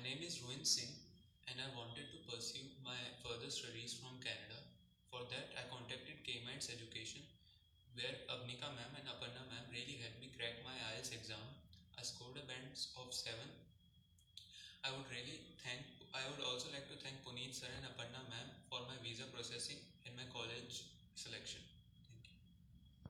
My name is Ruin Singh and I wanted to pursue my further studies from Canada. For that, I contacted Kmindz Education where Abnika ma'am and Aparna ma'am really helped me crack my IELTS exam. I scored a band of 7. I would really thank